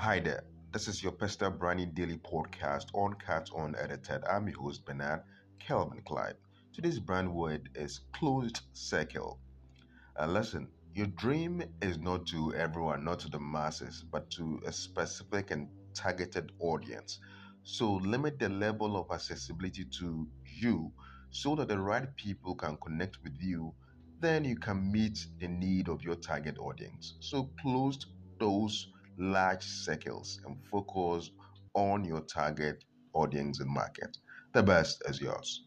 Hi there. This is your Personal Branding Daily Podcast on Cats Unedited. I'm your host, Bernard Kelvin Clive. Today's brand word is closed circle. Uh, listen, your dream is not to everyone, not to the masses, but to a specific and targeted audience. So limit the level of accessibility to you so that the right people can connect with you. Then you can meet the need of your target audience. So close those large circles and focus on your target audience and market. The best is yours.